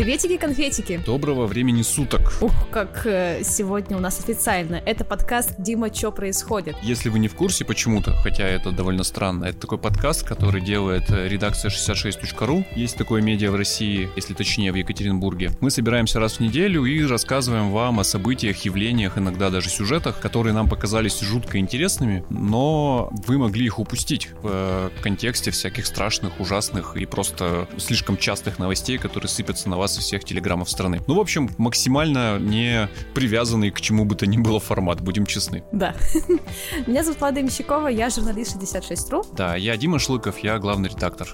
Приветики-конфетики! Доброго времени суток! Ух, как э, сегодня у нас официально. Это подкаст «Дима, что происходит?». Если вы не в курсе почему-то, хотя это довольно странно, это такой подкаст, который делает э, редакция 66.ru. Есть такое медиа в России, если точнее в Екатеринбурге. Мы собираемся раз в неделю и рассказываем вам о событиях, явлениях, иногда даже сюжетах, которые нам показались жутко интересными, но вы могли их упустить в э, контексте всяких страшных, ужасных и просто слишком частых новостей, которые сыпятся на вас из всех телеграммов страны. Ну, в общем, максимально не привязанный к чему бы то ни было формат, будем честны. Да. Меня зовут Влада Имщикова, я журналист 66.ru. Да, я Дима Шлыков, я главный редактор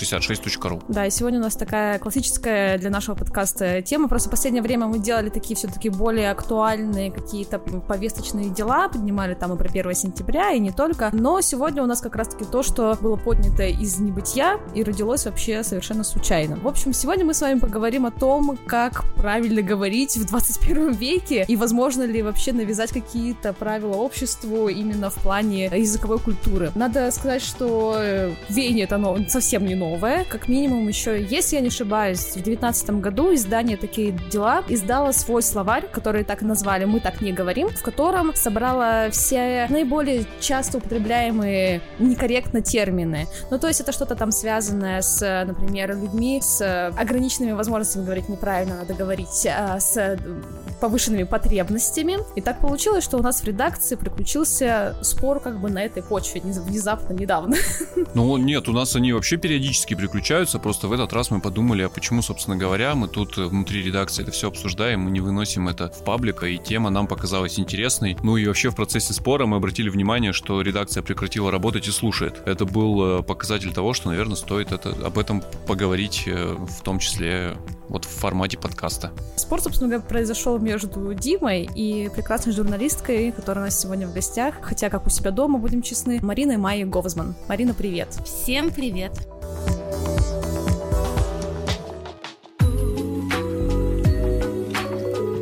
66.ru. Да, и сегодня у нас такая классическая для нашего подкаста тема. Просто в последнее время мы делали такие все-таки более актуальные какие-то повесточные дела, поднимали там и про 1 сентября, и не только. Но сегодня у нас как раз-таки то, что было поднято из небытия и родилось вообще совершенно случайно. В общем, сегодня мы с вами поговорим о том, как правильно говорить в 21 веке, и возможно ли вообще навязать какие-то правила обществу именно в плане языковой культуры. Надо сказать, что э, веяние это оно совсем не новое. Как минимум еще, если я не ошибаюсь, в девятнадцатом году издание «Такие дела» издало свой словарь, который так назвали «Мы так не говорим», в котором собрала все наиболее часто употребляемые некорректно термины. Ну, то есть это что-то там связанное с, например, людьми с ограниченными возможностями говорить неправильно, надо говорить, а, с повышенными потребностями. И так получилось, что у нас в редакции приключился спор как бы на этой почве внезапно, недавно. Ну, нет, у нас они вообще периодически приключаются, просто в этот раз мы подумали, а почему, собственно говоря, мы тут э, внутри редакции это все обсуждаем, мы не выносим это в паблика, и тема нам показалась интересной. Ну и вообще в процессе спора мы обратили внимание, что редакция прекратила работать и слушает. Это был э, показатель того, что, наверное, стоит это, об этом поговорить, э, в том числе вот в формате подкаста. Спор, собственно говоря, произошел между Димой и прекрасной журналисткой, которая у нас сегодня в гостях, хотя как у себя дома, будем честны, Мариной Майей Говзман. Марина, привет! Всем привет!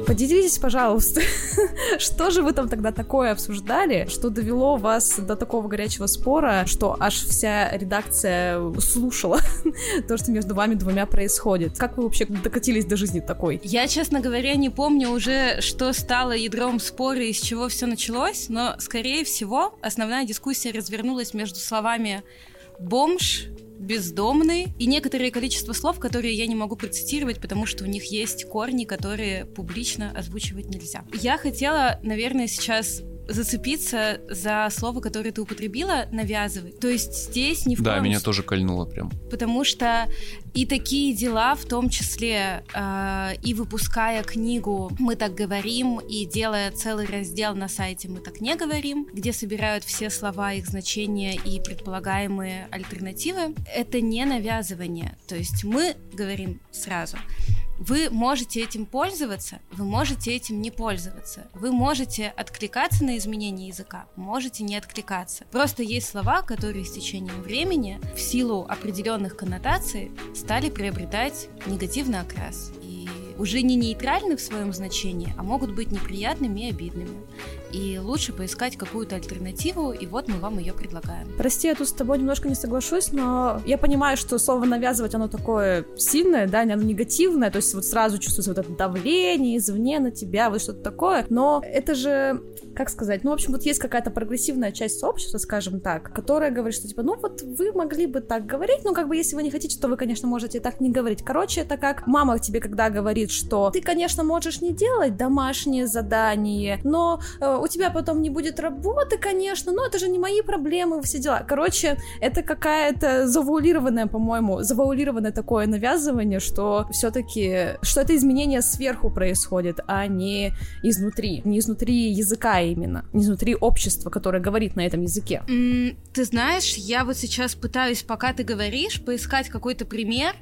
Поделитесь, пожалуйста, что же вы там тогда такое обсуждали, что довело вас до такого горячего спора, что аж вся редакция слушала то, что между вами двумя происходит. Как вы вообще докатились до жизни такой? Я, честно говоря, не помню уже, что стало ядром спора и с чего все началось, но, скорее всего, основная дискуссия развернулась между словами «бомж», бездомный и некоторое количество слов, которые я не могу процитировать, потому что у них есть корни, которые публично озвучивать нельзя. Я хотела, наверное, сейчас зацепиться за слово, которое ты употребила, навязывать. То есть здесь не в Да, меня тоже кольнуло прям. Потому что и такие дела, в том числе э, и выпуская книгу «Мы так говорим» и делая целый раздел на сайте «Мы так не говорим», где собирают все слова, их значения и предполагаемые альтернативы, это не навязывание. То есть мы говорим сразу. Вы можете этим пользоваться, вы можете этим не пользоваться. Вы можете откликаться на изменения языка, можете не откликаться. Просто есть слова, которые с течением времени в силу определенных коннотаций стали приобретать негативный окрас уже не нейтральны в своем значении, а могут быть неприятными и обидными и лучше поискать какую-то альтернативу, и вот мы вам ее предлагаем. Прости, я тут с тобой немножко не соглашусь, но я понимаю, что слово навязывать, оно такое сильное, да, оно негативное, то есть вот сразу чувствуется вот это давление извне на тебя, вот что-то такое, но это же как сказать, ну, в общем, вот есть какая-то прогрессивная часть сообщества, скажем так, которая говорит, что, типа, ну, вот вы могли бы так говорить, ну, как бы, если вы не хотите, то вы, конечно, можете так не говорить. Короче, это как мама тебе, когда говорит, что ты, конечно, можешь не делать домашнее задание, но э, у тебя потом не будет работы, конечно, но это же не мои проблемы, все дела. Короче, это какая-то завуалированное, по-моему, завуалированное такое навязывание, что все-таки, что это изменение сверху происходит, а не изнутри, не изнутри языка именно, изнутри общества, которое говорит на этом языке. Mm, ты знаешь, я вот сейчас пытаюсь, пока ты говоришь, поискать какой-то пример,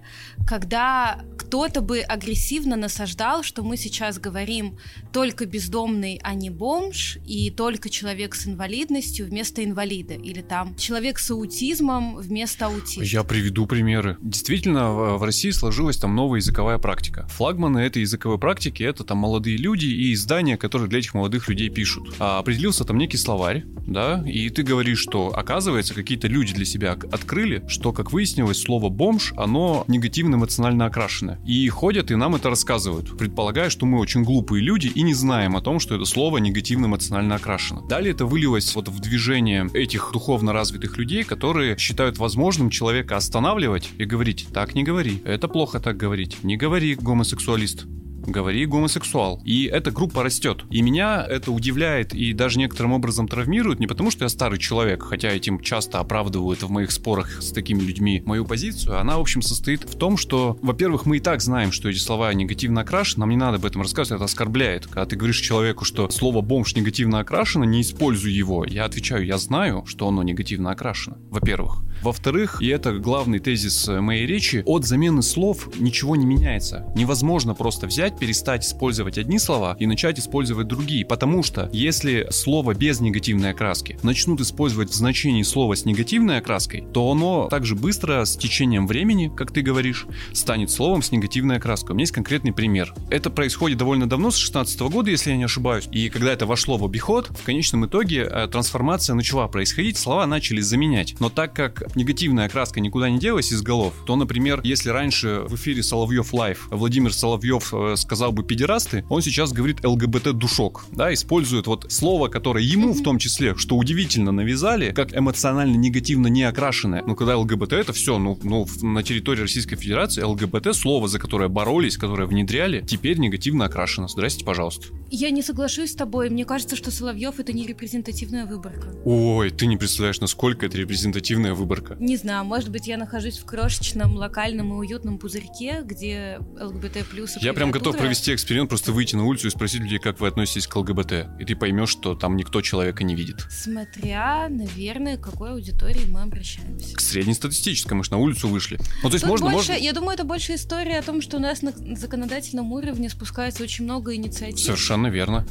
когда кто-то бы агрессивно постоянно насаждал, что мы сейчас говорим только бездомный, а не бомж, и только человек с инвалидностью вместо инвалида, или там человек с аутизмом вместо аутизма. Я приведу примеры. Действительно, в России сложилась там новая языковая практика. Флагманы этой языковой практики — это там молодые люди и издания, которые для этих молодых людей пишут. А определился там некий словарь, да, и ты говоришь, что, оказывается, какие-то люди для себя открыли, что, как выяснилось, слово «бомж», оно негативно эмоционально окрашено. И ходят и нам это рассказывают, предполагая, что мы очень глупые люди и не знаем о том, что это слово негативно эмоционально окрашено. Далее это вылилось вот в движение этих духовно развитых людей, которые считают возможным человека останавливать и говорить «так не говори, это плохо так говорить, не говори, гомосексуалист» говори гомосексуал. И эта группа растет. И меня это удивляет и даже некоторым образом травмирует не потому, что я старый человек, хотя этим часто оправдывают в моих спорах с такими людьми мою позицию. Она, в общем, состоит в том, что, во-первых, мы и так знаем, что эти слова негативно окрашены, нам не надо об этом рассказывать, это оскорбляет. Когда ты говоришь человеку, что слово бомж негативно окрашено, не используй его. Я отвечаю, я знаю, что оно негативно окрашено. Во-первых. Во-вторых, и это главный тезис моей речи, от замены слов ничего не меняется. Невозможно просто взять, перестать использовать одни слова и начать использовать другие, потому что если слово без негативной окраски начнут использовать в значении слова с негативной окраской, то оно также быстро с течением времени, как ты говоришь, станет словом с негативной окраской. У меня есть конкретный пример. Это происходит довольно давно, с 16 года, если я не ошибаюсь. И когда это вошло в обиход, в конечном итоге э, трансформация начала происходить, слова начали заменять. Но так как негативная окраска никуда не делась из голов, то, например, если раньше в эфире Соловьев Лайв Владимир Соловьев э, сказал бы педерасты, он сейчас говорит ЛГБТ-душок, да, использует вот слово, которое ему в том числе, что удивительно навязали, как эмоционально негативно не окрашенное. Но когда ЛГБТ это все, ну, ну на территории Российской Федерации ЛГБТ, слово, за которое боролись, которое внедряли, теперь негативно окрашено. Здрасте, пожалуйста. Я не соглашусь с тобой. Мне кажется, что Соловьев это не репрезентативная выборка. Ой, ты не представляешь, насколько это репрезентативная выборка. Не знаю, может быть, я нахожусь в крошечном, локальном и уютном пузырьке, где ЛГБТ плюс. Я прям готов провести эксперимент, просто выйти на улицу и спросить людей, как вы относитесь к ЛГБТ. И ты поймешь, что там никто человека не видит. Смотря, наверное, к какой аудитории мы обращаемся. К среднестатистической, мы же на улицу вышли. Ну, то есть Тут можно, больше, можно... Я думаю, это больше история о том, что у нас на законодательном уровне спускается очень много инициатив. Совершенно верно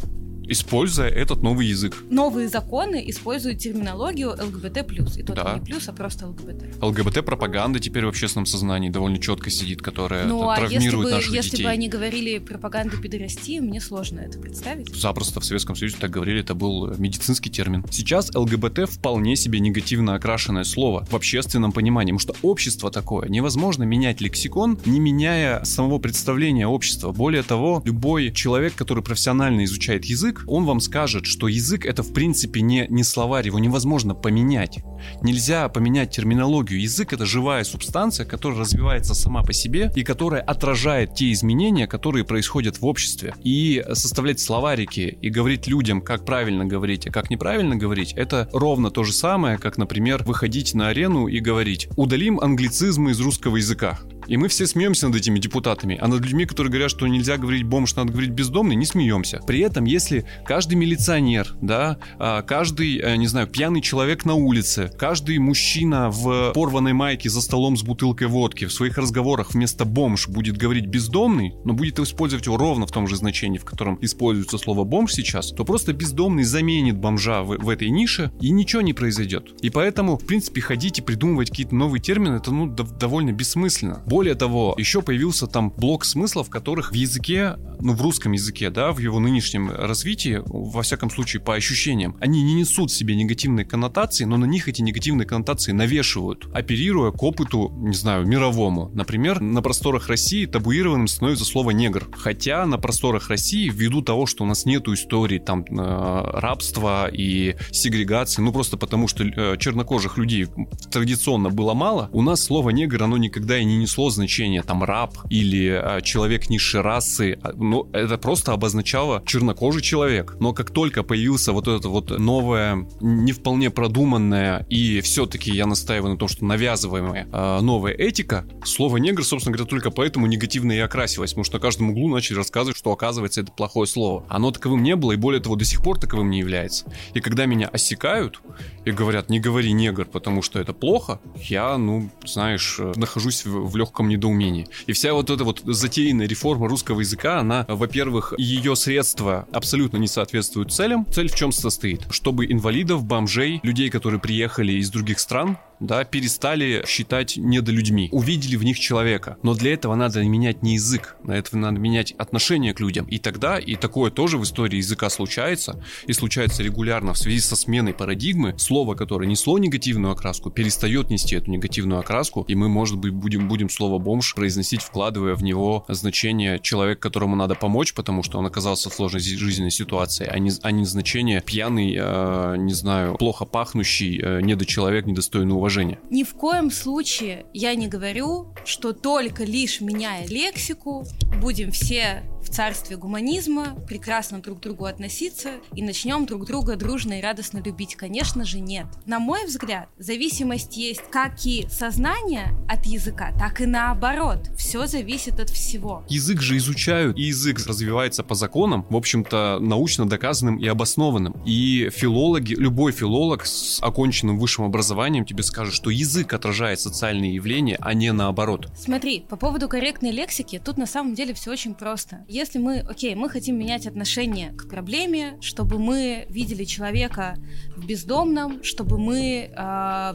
используя этот новый язык. Новые законы используют терминологию ЛГБТ+, и то да. не плюс, а просто ЛГБТ. ЛГБТ-пропаганда теперь в общественном сознании довольно четко сидит, которая ну, а травмирует если бы, наших если детей. бы они говорили пропаганду педорастии, мне сложно это представить. Запросто в Советском Союзе так говорили, это был медицинский термин. Сейчас ЛГБТ вполне себе негативно окрашенное слово в общественном понимании, потому что общество такое. Невозможно менять лексикон, не меняя самого представления общества. Более того, любой человек, который профессионально изучает язык, язык, он вам скажет, что язык это в принципе не, не словарь, его невозможно поменять. Нельзя поменять терминологию. Язык это живая субстанция, которая развивается сама по себе и которая отражает те изменения, которые происходят в обществе. И составлять словарики и говорить людям, как правильно говорить, а как неправильно говорить, это ровно то же самое, как, например, выходить на арену и говорить «удалим англицизмы из русского языка». И мы все смеемся над этими депутатами, а над людьми, которые говорят, что нельзя говорить бомж, надо говорить бездомный, не смеемся. При этом, если каждый милиционер, да, а, каждый, э, не знаю, пьяный человек на улице, каждый мужчина в порванной майке за столом с бутылкой водки в своих разговорах вместо бомж будет говорить бездомный, но будет использовать его ровно в том же значении, в котором используется слово бомж сейчас, то просто бездомный заменит бомжа в, в этой нише, и ничего не произойдет. И поэтому, в принципе, ходить и придумывать какие-то новые термины, это ну, довольно бессмысленно. Более того, еще появился там блок смыслов, которых в языке, ну в русском языке, да, в его нынешнем развитии, во всяком случае по ощущениям, они не несут в себе негативные коннотации, но на них эти негативные коннотации навешивают, оперируя к опыту, не знаю, мировому. Например, на просторах России табуированным становится слово негр. Хотя на просторах России, ввиду того, что у нас нету истории там э, рабства и сегрегации, ну просто потому, что э, чернокожих людей традиционно было мало, у нас слово негр, оно никогда и не несло несло значение там раб или а, человек низшей расы. А, ну, это просто обозначало чернокожий человек. Но как только появился вот это вот новое, не вполне продуманное и все-таки я настаиваю на том, что навязываемая а, новая этика, слово негр, собственно говоря, только поэтому негативно и окрасилось, потому что на каждом углу начали рассказывать, что оказывается это плохое слово. Оно таковым не было и более того до сих пор таковым не является. И когда меня осекают и говорят, не говори негр, потому что это плохо, я, ну, знаешь, э, нахожусь в, в легком легком недоумении. И вся вот эта вот затеянная реформа русского языка, она, во-первых, ее средства абсолютно не соответствуют целям. Цель в чем состоит? Чтобы инвалидов, бомжей, людей, которые приехали из других стран, да, перестали считать недолюдьми, увидели в них человека. Но для этого надо менять не язык, для этого надо менять отношение к людям. И тогда, и такое тоже в истории языка случается, и случается регулярно в связи со сменой парадигмы, слово, которое несло негативную окраску, перестает нести эту негативную окраску, и мы, может быть, будем, будем слово «бомж» произносить, вкладывая в него значение человек, которому надо помочь, потому что он оказался в сложной жизненной ситуации, а не, а не значение пьяный, э, не знаю, плохо пахнущий, э, недочеловек, недостойный уважения. Ни в коем случае я не говорю, что только лишь меняя лексику, будем все в царстве гуманизма прекрасно друг к другу относиться и начнем друг друга дружно и радостно любить. Конечно же, нет. На мой взгляд, зависимость есть как и сознание от языка, так и наоборот. Все зависит от всего. Язык же изучают, и язык развивается по законам, в общем-то, научно доказанным и обоснованным. И филологи, любой филолог с оконченным высшим образованием тебе скажет, что язык отражает социальные явления, а не наоборот. Смотри, по поводу корректной лексики, тут на самом деле все очень просто если мы, окей, мы хотим менять отношение к проблеме, чтобы мы видели человека в бездомном, чтобы мы э,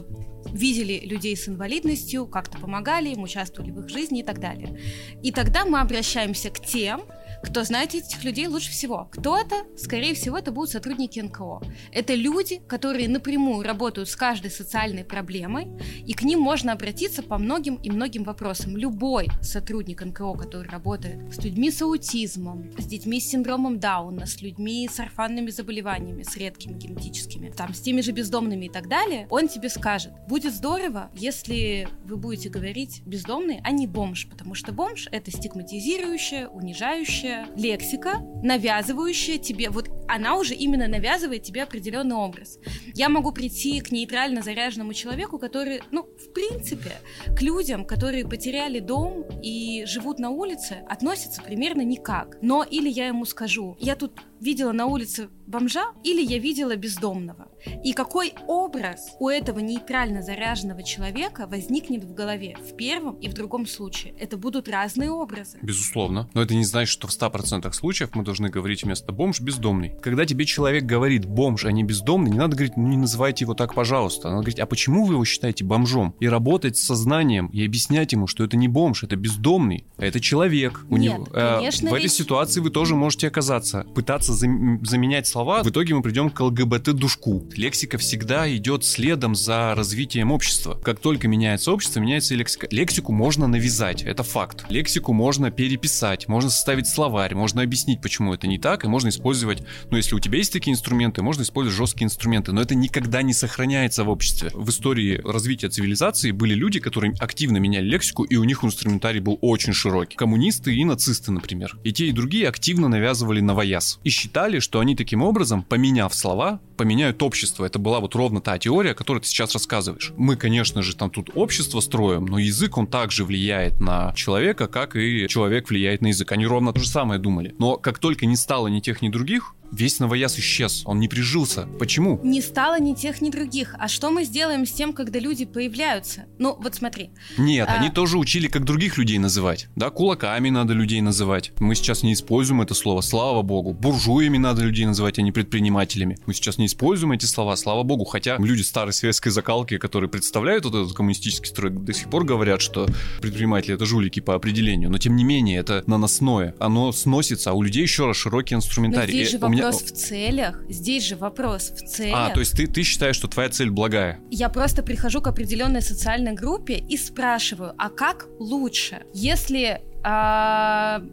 видели людей с инвалидностью, как-то помогали им, участвовали в их жизни и так далее. И тогда мы обращаемся к тем, кто знает этих людей лучше всего? Кто это? Скорее всего, это будут сотрудники НКО. Это люди, которые напрямую работают с каждой социальной проблемой, и к ним можно обратиться по многим и многим вопросам. Любой сотрудник НКО, который работает с людьми с аутизмом, с детьми с синдромом Дауна, с людьми с орфанными заболеваниями, с редкими генетическими, там, с теми же бездомными и так далее, он тебе скажет, будет здорово, если вы будете говорить бездомный, а не бомж, потому что бомж — это стигматизирующее, унижающее, следующая лексика, навязывающая тебе, вот она уже именно навязывает тебе определенный образ. Я могу прийти к нейтрально заряженному человеку, который, ну, в принципе, к людям, которые потеряли дом и живут на улице, относятся примерно никак. Но или я ему скажу, я тут видела на улице бомжа или я видела бездомного. И какой образ у этого нейтрально заряженного человека возникнет в голове в первом и в другом случае? Это будут разные образы. Безусловно. Но это не значит, что в 100% случаев мы должны говорить вместо бомж бездомный. Когда тебе человек говорит бомж, а не бездомный, не надо говорить, ну не называйте его так, пожалуйста. Надо говорить, а почему вы его считаете бомжом? И работать с сознанием, и объяснять ему, что это не бомж, это бездомный, а это человек. У Нет, него, э, конечно, в этой ведь... ситуации вы тоже можете оказаться. Пытаться зам- заменять слова, в итоге мы придем к ЛГБТ-душку. Лексика всегда идет следом за развитием общества. Как только меняется общество, меняется и лексика. Лексику можно навязать, это факт. Лексику можно переписать, можно составить словарь, можно объяснить, почему это не так, и можно использовать, ну, если у тебя есть такие инструменты, можно использовать жесткие инструменты, но это никогда не сохраняется в обществе. В истории развития цивилизации были люди, которые активно меняли лексику, и у них инструментарий был очень широкий. Коммунисты и нацисты, например. И те, и другие активно навязывали новояз. И считали, что они таким образом, поменяв слова, поменяют общество. Это была вот ровно та теория, о которой ты сейчас рассказываешь. Мы, конечно же, там тут общество строим, но язык, он также влияет на человека, как и человек влияет на язык. Они ровно то же самое думали. Но как только не стало ни тех, ни других, Весь новояз исчез, он не прижился. Почему? Не стало ни тех, ни других. А что мы сделаем с тем, когда люди появляются? Ну, вот смотри. Нет, а... они тоже учили, как других людей называть. Да, кулаками надо людей называть. Мы сейчас не используем это слово, слава богу. Буржуями надо людей называть, а не предпринимателями. Мы сейчас не используем эти слова, слава богу. Хотя люди старой советской закалки, которые представляют вот этот коммунистический строй, до сих пор говорят, что предприниматели это жулики по определению. Но тем не менее, это наносное. Оно сносится, а у людей еще раз широкий инструментарий. Но здесь же вопрос в целях. Здесь же вопрос в целях. А, то есть ты, ты считаешь, что твоя цель благая? Я просто прихожу к определенной социальной группе и спрашиваю, а как лучше? Если а,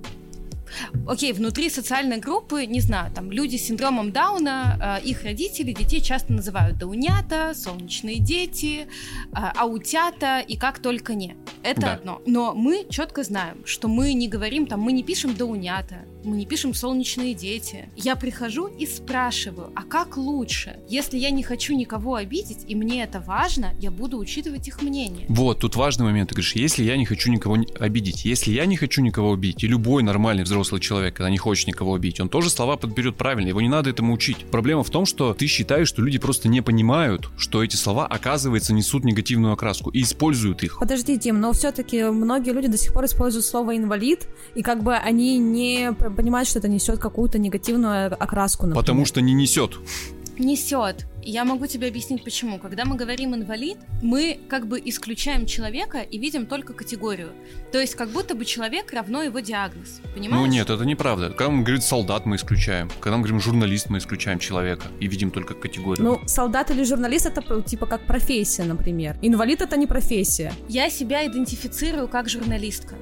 окей, внутри социальной группы, не знаю, там люди с синдромом Дауна, э, их родители детей часто называют даунята, солнечные дети, э, аутята и как только не. Это да. одно. Но мы четко знаем, что мы не говорим, там, мы не пишем даунята, мы не пишем солнечные дети. Я прихожу и спрашиваю, а как лучше? Если я не хочу никого обидеть, и мне это важно, я буду учитывать их мнение. Вот, тут важный момент. Ты говоришь, если я не хочу никого обидеть, если я не хочу никого обидеть, и любой нормальный взрослый взрослый человек, когда не хочет никого убить, он тоже слова подберет правильно, его не надо этому учить. Проблема в том, что ты считаешь, что люди просто не понимают, что эти слова, оказывается, несут негативную окраску и используют их. Подожди, Дим, но все-таки многие люди до сих пор используют слово инвалид, и как бы они не понимают, что это несет какую-то негативную окраску. Например. Потому что не несет. Несет. Я могу тебе объяснить почему. Когда мы говорим инвалид, мы как бы исключаем человека и видим только категорию. То есть как будто бы человек равно его диагноз. Понимаешь? Ну нет, это неправда. Когда мы говорим солдат, мы исключаем. Когда мы говорим журналист, мы исключаем человека и видим только категорию. Ну, солдат или журналист это типа как профессия, например. Инвалид это не профессия. Я себя идентифицирую как журналистка.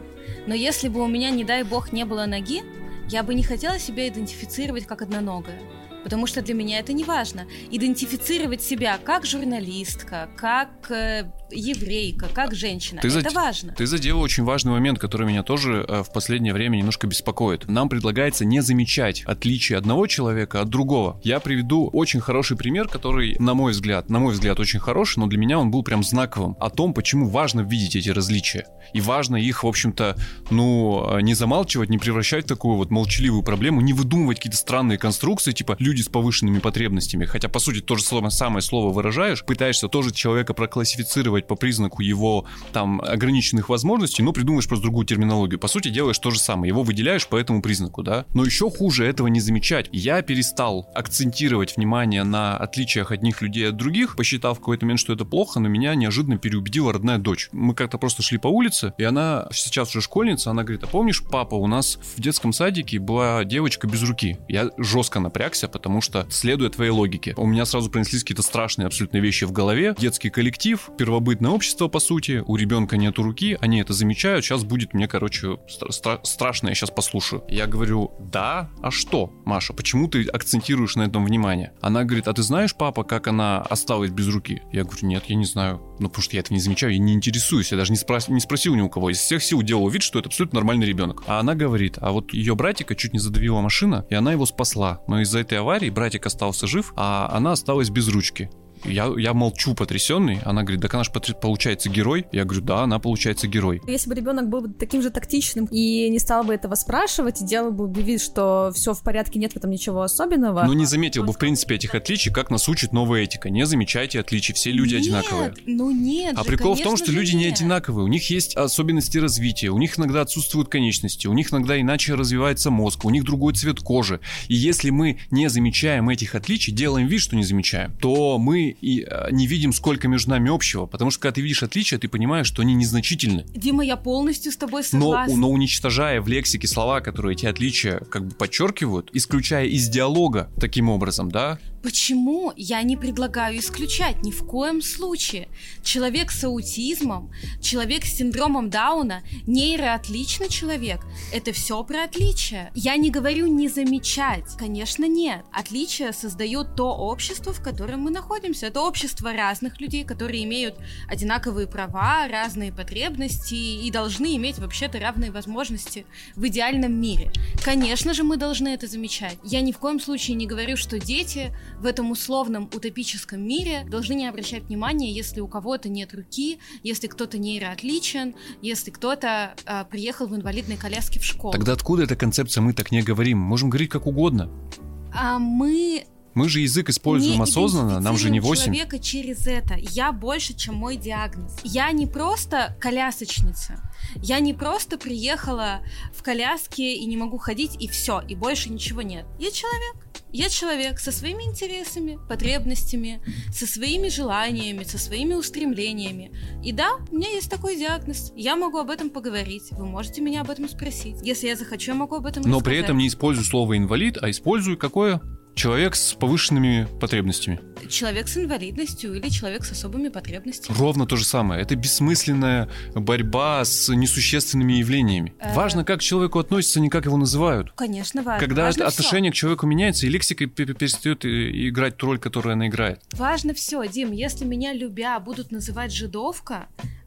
Но если бы у меня, не дай бог, не было ноги, я бы не хотела себя идентифицировать как одноногая потому что для меня это не важно. Идентифицировать себя как журналистка, как э, еврейка, как женщина. Ты это зад... важно. Ты задела очень важный момент, который меня тоже э, в последнее время немножко беспокоит. Нам предлагается не замечать отличие одного человека от другого. Я приведу очень хороший пример, который, на мой взгляд, на мой взгляд, очень хороший, но для меня он был прям знаковым. О том, почему важно видеть эти различия. И важно их, в общем-то, ну, э, не замалчивать, не превращать в такую вот молчаливую проблему, не выдумывать какие-то странные конструкции, типа люди люди с повышенными потребностями, хотя по сути то же слово, самое слово выражаешь, пытаешься тоже человека проклассифицировать по признаку его там ограниченных возможностей, но придумаешь просто другую терминологию. По сути делаешь то же самое, его выделяешь по этому признаку, да? Но еще хуже этого не замечать. Я перестал акцентировать внимание на отличиях одних людей от других, посчитав в какой-то момент, что это плохо, но меня неожиданно переубедила родная дочь. Мы как-то просто шли по улице, и она сейчас уже школьница, она говорит, а помнишь, папа, у нас в детском садике была девочка без руки. Я жестко напрягся, потому потому что, следуя твоей логике, у меня сразу пронеслись какие-то страшные абсолютно вещи в голове. Детский коллектив, первобытное общество, по сути, у ребенка нету руки, они это замечают, сейчас будет мне, короче, стра- страшно, я сейчас послушаю. Я говорю, да, а что, Маша, почему ты акцентируешь на этом внимание? Она говорит, а ты знаешь, папа, как она осталась без руки? Я говорю, нет, я не знаю. Ну, потому что я это не замечаю, я не интересуюсь, я даже не, спрос- не спросил ни у кого. Из всех сил делал вид, что это абсолютно нормальный ребенок. А она говорит, а вот ее братика чуть не задавила машина, и она его спасла. Но из-за этой аварии братик остался жив, а она осталась без ручки. Я, я молчу потрясенный. Она говорит, так она же получается герой. Я говорю, да, она получается герой. Если бы ребенок был таким же тактичным и не стал бы этого спрашивать, и делал бы вид, что все в порядке, нет в этом ничего особенного. Ну, не заметил бы, в принципе, этих отличий, как нас учит новая этика. Не замечайте отличий, все люди нет, одинаковые. Ну нет. А же, прикол в том, что люди нет. не одинаковые. У них есть особенности развития, у них иногда отсутствуют конечности, у них иногда иначе развивается мозг, у них другой цвет кожи. И если мы не замечаем этих отличий, делаем вид, что не замечаем, то мы и э, не видим, сколько между нами общего, потому что когда ты видишь отличия, ты понимаешь, что они незначительны. Дима, я полностью с тобой согласна. Но, но уничтожая в лексике слова, которые эти отличия как бы подчеркивают, исключая из диалога таким образом, да, Почему я не предлагаю исключать ни в коем случае? Человек с аутизмом, человек с синдромом Дауна, нейроотличный человек. Это все про отличия. Я не говорю не замечать. Конечно, нет. Отличия создает то общество, в котором мы находимся. Это общество разных людей, которые имеют одинаковые права, разные потребности и должны иметь вообще-то равные возможности в идеальном мире. Конечно же, мы должны это замечать. Я ни в коем случае не говорю, что дети в этом условном утопическом мире должны не обращать внимания, если у кого-то нет руки, если кто-то нейроотличен, если кто-то э, приехал в инвалидной коляске в школу. Тогда откуда эта концепция «мы так не говорим»? Можем говорить как угодно. А мы мы же язык используем не осознанно, нам же не 8. человека через это. Я больше, чем мой диагноз. Я не просто колясочница. Я не просто приехала в коляске и не могу ходить, и все, и больше ничего нет. Я человек. Я человек со своими интересами, потребностями, со своими желаниями, со своими устремлениями. И да, у меня есть такой диагноз. Я могу об этом поговорить. Вы можете меня об этом спросить. Если я захочу, я могу об этом Но рассказать. при этом не использую слово инвалид, а использую какое? Человек с повышенными потребностями. Человек с инвалидностью или человек с особыми потребностями. Ровно то же самое. Это бессмысленная борьба с несущественными явлениями. Э... Важно, как к человеку относятся, не как его называют. Конечно, важно. Когда важно отношение все. к человеку меняется, и лексика перестает играть ту роль, которую она играет. Важно все, Дим. Если меня любя будут называть жидовка,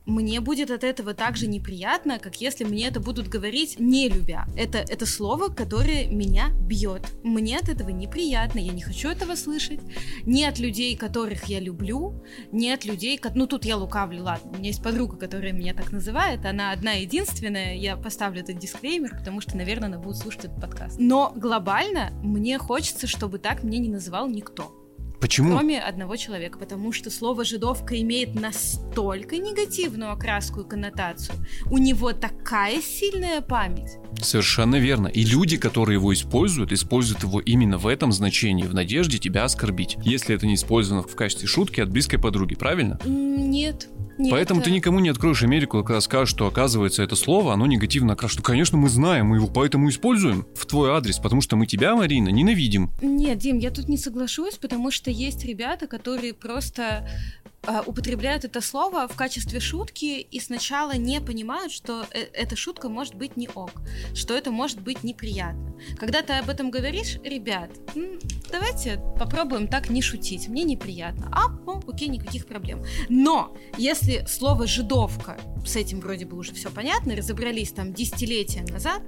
мне будет от этого так же неприятно, как если мне это будут говорить не любя. Это, это слово, которое меня бьет. Мне от этого неприятно, я не хочу этого слышать. Не от людей, которых я люблю, не от людей, ну тут я лукавлю, ладно, у меня есть подруга, которая меня так называет, она одна единственная, я поставлю этот дисклеймер, потому что, наверное, она будет слушать этот подкаст. Но глобально мне хочется, чтобы так мне не называл никто. Почему? Кроме одного человека, потому что слово «жидовка» имеет настолько негативную окраску и коннотацию. У него такая сильная память. Совершенно верно. И люди, которые его используют, используют его именно в этом значении, в надежде тебя оскорбить. Если это не использовано в качестве шутки от близкой подруги, правильно? Нет. Нет, Поэтому ты никому не откроешь Америку, когда скажешь, что оказывается это слово, оно негативно окрашено. Конечно, мы знаем, мы его поэтому используем в твой адрес, потому что мы тебя, Марина, ненавидим. Нет, Дим, я тут не соглашусь, потому что есть ребята, которые просто Э, употребляют это слово в качестве шутки и сначала не понимают, что э, эта шутка может быть не ок, что это может быть неприятно. Когда ты об этом говоришь, ребят, давайте попробуем так не шутить, мне неприятно. А, ну, окей, никаких проблем. Но если слово «жидовка», с этим вроде бы уже все понятно, разобрались там десятилетия назад,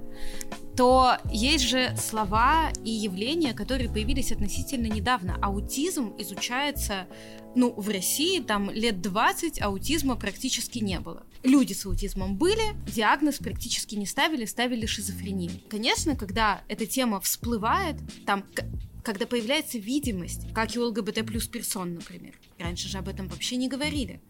то есть же слова и явления, которые появились относительно недавно. Аутизм изучается, ну, в России там лет 20 аутизма практически не было. Люди с аутизмом были, диагноз практически не ставили, ставили шизофрению. Конечно, когда эта тема всплывает, там когда появляется видимость, как и у ЛГБТ плюс персон, например. Раньше же об этом вообще не говорили.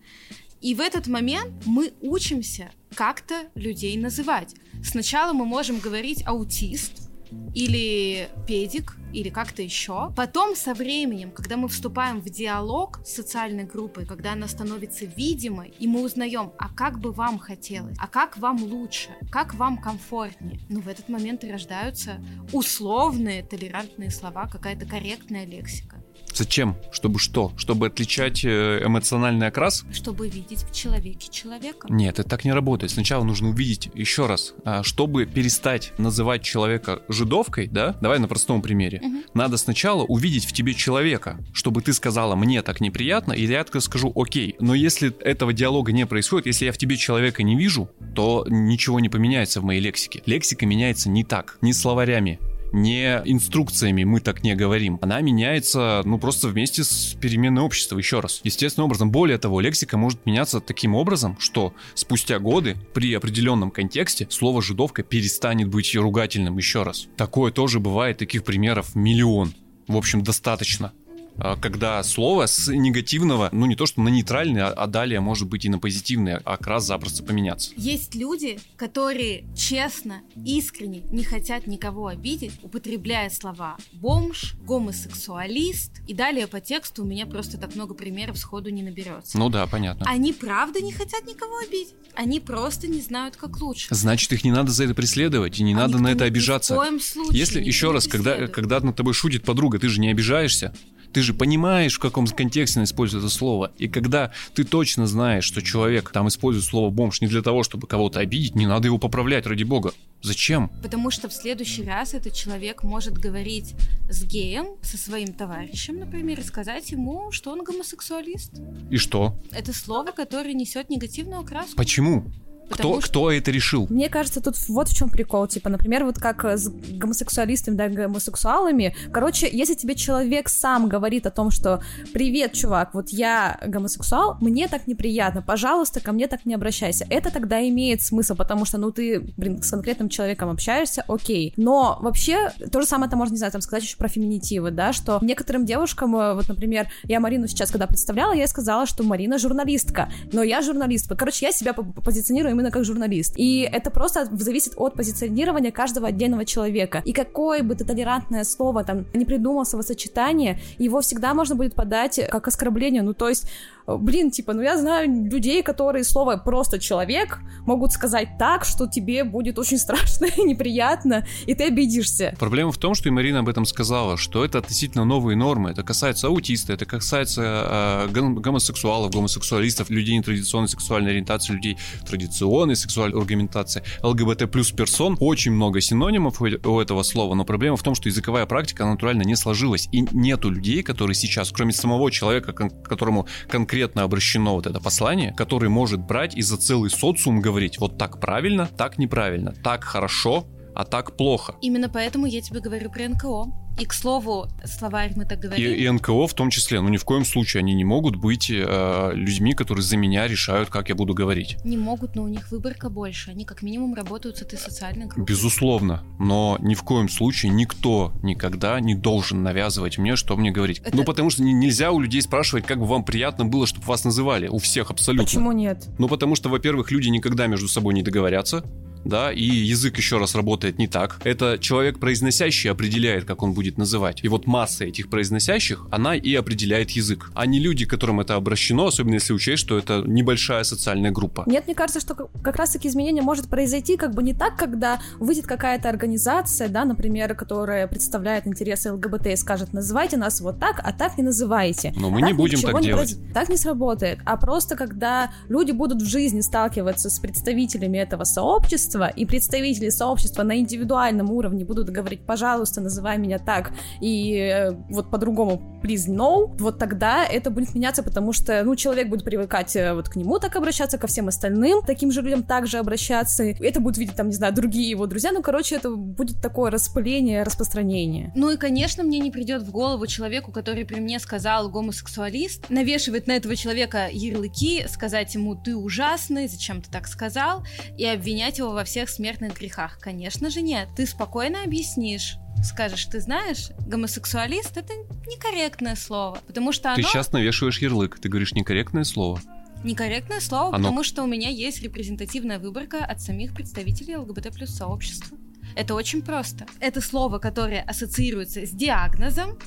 И в этот момент мы учимся как-то людей называть. Сначала мы можем говорить аутист или педик, или как-то еще. Потом со временем, когда мы вступаем в диалог с социальной группой, когда она становится видимой, и мы узнаем, а как бы вам хотелось, а как вам лучше, как вам комфортнее, ну в этот момент рождаются условные толерантные слова, какая-то корректная лексика. Зачем? Чтобы что? Чтобы отличать э, эмоциональный окрас? Чтобы видеть в человеке человека. Нет, это так не работает. Сначала нужно увидеть еще раз. А, чтобы перестать называть человека жидовкой, да, давай на простом примере. Угу. Надо сначала увидеть в тебе человека, чтобы ты сказала, мне так неприятно, и я скажу, окей. Но если этого диалога не происходит, если я в тебе человека не вижу, то ничего не поменяется в моей лексике. Лексика меняется не так, не словарями, не инструкциями мы так не говорим. Она меняется, ну, просто вместе с переменной общества, еще раз. Естественным образом. Более того, лексика может меняться таким образом, что спустя годы при определенном контексте слово «жидовка» перестанет быть ругательным еще раз. Такое тоже бывает, таких примеров миллион. В общем, достаточно. А, когда слово с негативного, ну не то что на нейтральный, а, а далее может быть и на позитивный окрас запросто поменяться. Есть люди, которые честно, искренне не хотят никого обидеть, употребляя слова бомж, гомосексуалист, и далее по тексту у меня просто так много примеров сходу не наберется. Ну да, понятно. Они правда не хотят никого обидеть. Они просто не знают, как лучше. Значит, их не надо за это преследовать, и не Они надо на это обижаться. Ни в коем случае. Если еще раз, когда, когда над тобой шутит подруга, ты же не обижаешься. Ты же понимаешь, в каком контексте он использует это слово. И когда ты точно знаешь, что человек там использует слово бомж не для того, чтобы кого-то обидеть, не надо его поправлять, ради бога. Зачем? Потому что в следующий раз этот человек может говорить с геем, со своим товарищем, например, и сказать ему, что он гомосексуалист. И что? Это слово, которое несет негативную окраску. Почему? Кто, что... кто это решил? Мне кажется, тут вот в чем прикол. Типа, например, вот как с гомосексуалистами, да, гомосексуалами. Короче, если тебе человек сам говорит о том, что «Привет, чувак, вот я гомосексуал, мне так неприятно, пожалуйста, ко мне так не обращайся». Это тогда имеет смысл, потому что, ну, ты, блин, с конкретным человеком общаешься, окей. Но вообще, то же самое это можно, не знаю, там сказать еще про феминитивы, да, что некоторым девушкам, э, вот, например, я Марину сейчас, когда представляла, я сказала, что Марина журналистка, но я журналистка. Короче, я себя позиционирую именно как журналист. И это просто зависит от позиционирования каждого отдельного человека. И какое бы ты толерантное слово там не придумал словосочетание, его всегда можно будет подать как оскорбление. Ну, то есть блин, типа, ну я знаю людей, которые слово просто человек могут сказать так, что тебе будет очень страшно и неприятно, и ты обидишься. Проблема в том, что и Марина об этом сказала, что это относительно новые нормы. Это касается аутиста, это касается э, гомосексуалов, гомосексуалистов, людей нетрадиционной сексуальной ориентации, людей традиционной сексуальной аргументации, ЛГБТ плюс персон. Очень много синонимов у этого слова, но проблема в том, что языковая практика натурально не сложилась. И нету людей, которые сейчас, кроме самого человека, к которому конкретно обращено вот это послание, который может брать и за целый социум говорить вот так правильно, так неправильно, так хорошо, а так плохо. Именно поэтому я тебе говорю про НКО. И, к слову, словарь мы так говорим. И, и НКО в том числе, но ни в коем случае они не могут быть э, людьми, которые за меня решают, как я буду говорить. Не могут, но у них выборка больше. Они как минимум работают с этой социальной группой. Безусловно, но ни в коем случае никто никогда не должен навязывать мне, что мне говорить. Это... Ну, потому что нельзя у людей спрашивать, как бы вам приятно было, чтобы вас называли. У всех абсолютно. Почему нет? Ну, потому что, во-первых, люди никогда между собой не договорятся да, и язык еще раз работает не так. Это человек произносящий определяет, как он будет называть. И вот масса этих произносящих, она и определяет язык, а не люди, которым это обращено, особенно если учесть, что это небольшая социальная группа. Нет, мне кажется, что как раз-таки изменение может произойти как бы не так, когда выйдет какая-то организация, да, например, которая представляет интересы ЛГБТ и скажет, называйте нас вот так, а так не называйте. Но мы так не будем так не делать. Произ... Так не сработает. А просто когда люди будут в жизни сталкиваться с представителями этого сообщества, сообщества и представители сообщества на индивидуальном уровне будут говорить, пожалуйста, называй меня так, и э, вот по-другому, please no, вот тогда это будет меняться, потому что, ну, человек будет привыкать э, вот к нему так обращаться, ко всем остальным таким же людям также обращаться, это будут видеть там, не знаю, другие его друзья, ну, короче, это будет такое распыление, распространение. Ну и, конечно, мне не придет в голову человеку, который при мне сказал гомосексуалист, навешивать на этого человека ярлыки, сказать ему, ты ужасный, зачем ты так сказал, и обвинять его во во всех смертных грехах? Конечно же нет. Ты спокойно объяснишь, скажешь, ты знаешь, гомосексуалист это некорректное слово, потому что оно... Ты сейчас навешиваешь ярлык, ты говоришь некорректное слово. Некорректное слово, оно... потому что у меня есть репрезентативная выборка от самих представителей ЛГБТ плюс сообщества. Это очень просто. Это слово, которое ассоциируется с диагнозом.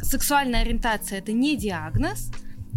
Сексуальная ориентация это не диагноз,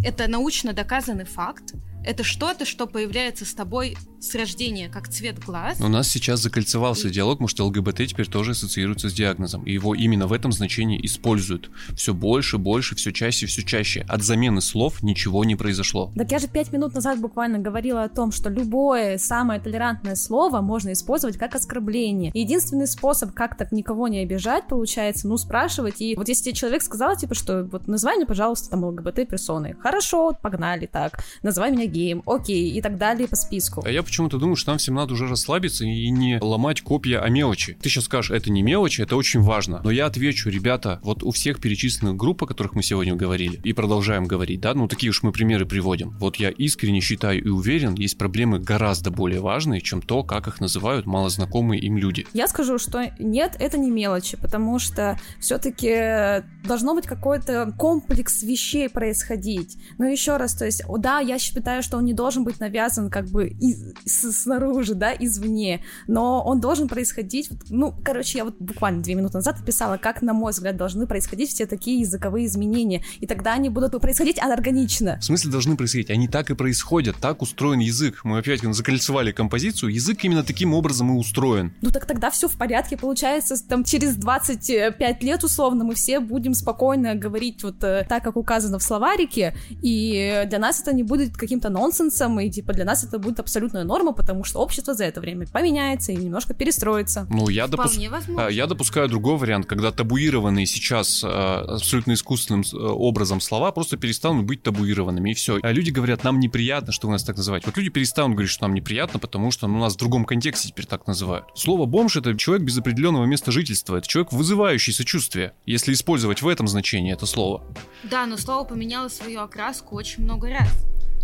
это научно доказанный факт. Это что-то, что появляется с тобой с рождения, как цвет глаз. У нас сейчас закольцевался и... диалог, потому что ЛГБТ теперь тоже ассоциируется с диагнозом. И его именно в этом значении используют. Все больше, больше, все чаще, все чаще. От замены слов ничего не произошло. Так я же пять минут назад буквально говорила о том, что любое самое толерантное слово можно использовать как оскорбление. Единственный способ как так никого не обижать, получается, ну, спрашивать. И вот если тебе человек сказал, типа, что вот называй меня, пожалуйста, там ЛГБТ-персоной. Хорошо, погнали так. Называй меня геем, окей, и так далее по списку. А я почему-то думаю, что нам всем надо уже расслабиться и не ломать копья о мелочи. Ты сейчас скажешь, это не мелочи, это очень важно. Но я отвечу, ребята, вот у всех перечисленных групп, о которых мы сегодня говорили, и продолжаем говорить, да, ну такие уж мы примеры приводим. Вот я искренне считаю и уверен, есть проблемы гораздо более важные, чем то, как их называют малознакомые им люди. Я скажу, что нет, это не мелочи, потому что все-таки должно быть какой-то комплекс вещей происходить. Но еще раз, то есть, да, я считаю, что он не должен быть навязан как бы из, снаружи, да, извне, но он должен происходить, ну, короче, я вот буквально две минуты назад описала, как, на мой взгляд, должны происходить все такие языковые изменения, и тогда они будут происходить органично. В смысле должны происходить? Они так и происходят, так устроен язык. Мы опять закольцевали композицию, язык именно таким образом и устроен. Ну так тогда все в порядке, получается, там через 25 лет условно мы все будем спокойно говорить вот э, так, как указано в словарике, и для нас это не будет каким-то нонсенсом, и типа для нас это будет абсолютная норма, потому что общество за это время поменяется и немножко перестроится. Ну, я, допус... А, я допускаю другой вариант, когда табуированные сейчас э, абсолютно искусственным э, образом слова просто перестанут быть табуированными, и все. А люди говорят, нам неприятно, что вы нас так называете. Вот люди перестанут говорить, что нам неприятно, потому что ну, нас в другом контексте теперь так называют. Слово бомж это человек без определенного места жительства, это человек, вызывающий сочувствие, если использовать в этом значении это слово. Да, но слово поменяло свою окраску очень много раз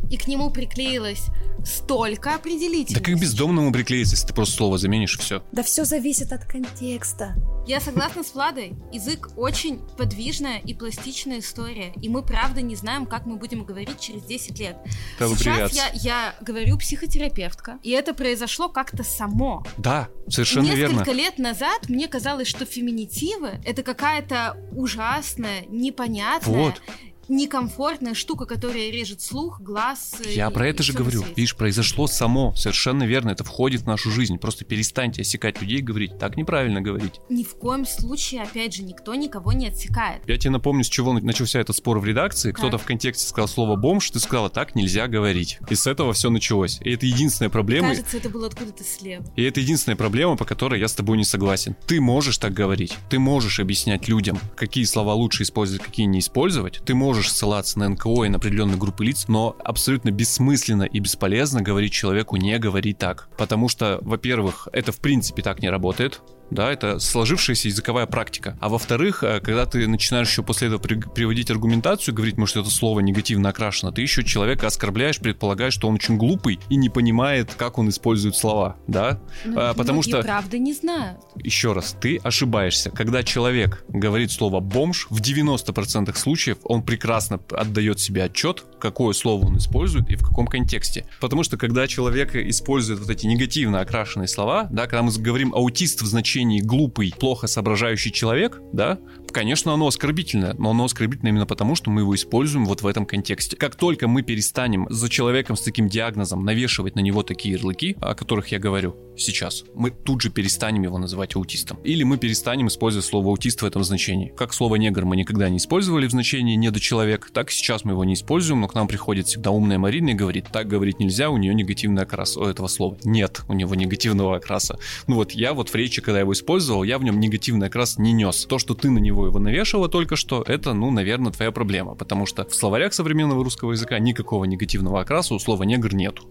и к нему приклеилось столько определителей. Да как бездомному приклеиться, если ты просто слово заменишь и все. Да все зависит от контекста. Я согласна с Владой. Язык очень подвижная и пластичная история. И мы правда не знаем, как мы будем говорить через 10 лет. Да, Сейчас я, я говорю психотерапевтка, и это произошло как-то само. Да, совершенно Несколько верно. Несколько лет назад мне казалось, что феминитивы это какая-то ужасная, непонятная. Вот некомфортная штука, которая режет слух, глаз. Я и, про это же говорю. Видишь, произошло само, совершенно верно, это входит в нашу жизнь. Просто перестаньте осекать людей и говорить, так неправильно говорить. Ни в коем случае, опять же, никто никого не отсекает. Я тебе напомню, с чего начался этот спор в редакции. Кто-то в контексте сказал слово бомж, ты сказала, так нельзя говорить. И с этого все началось. И это единственная проблема. Кажется, это было откуда-то слева. И это единственная проблема, по которой я с тобой не согласен. Ты можешь так говорить. Ты можешь объяснять людям, какие слова лучше использовать, какие не использовать. Ты можешь ссылаться на НКО и на определенные группы лиц, но абсолютно бессмысленно и бесполезно говорить человеку не говори так. Потому что, во-первых, это в принципе так не работает да, это сложившаяся языковая практика. А во-вторых, э, когда ты начинаешь еще после этого при, приводить аргументацию, говорить, может, это слово негативно окрашено, ты еще человека оскорбляешь, предполагаешь, что он очень глупый и не понимает, как он использует слова, да, ну, а, потому что... правда не знаю. Еще раз, ты ошибаешься. Когда человек говорит слово «бомж», в 90% случаев он прекрасно отдает себе отчет, какое слово он использует и в каком контексте. Потому что когда человек использует вот эти негативно окрашенные слова, да, когда мы говорим аутист в значении глупый, плохо соображающий человек, да, конечно, оно оскорбительное, но оно оскорбительное именно потому, что мы его используем вот в этом контексте. Как только мы перестанем за человеком с таким диагнозом навешивать на него такие ярлыки, о которых я говорю сейчас, мы тут же перестанем его называть аутистом. Или мы перестанем использовать слово аутист в этом значении. Как слово негр мы никогда не использовали в значении недочеловек, так сейчас мы его не используем, но к нам приходит всегда умная Марина и говорит, так говорить нельзя, у нее негативный окрас у этого слова. Нет, у него негативного окраса. Ну вот я вот в речи, когда его использовал, я в нем негативный окрас не нес. То, что ты на него его навешивала только что, это, ну, наверное, твоя проблема, потому что в словарях современного русского языка никакого негативного окраса у слова негр нету.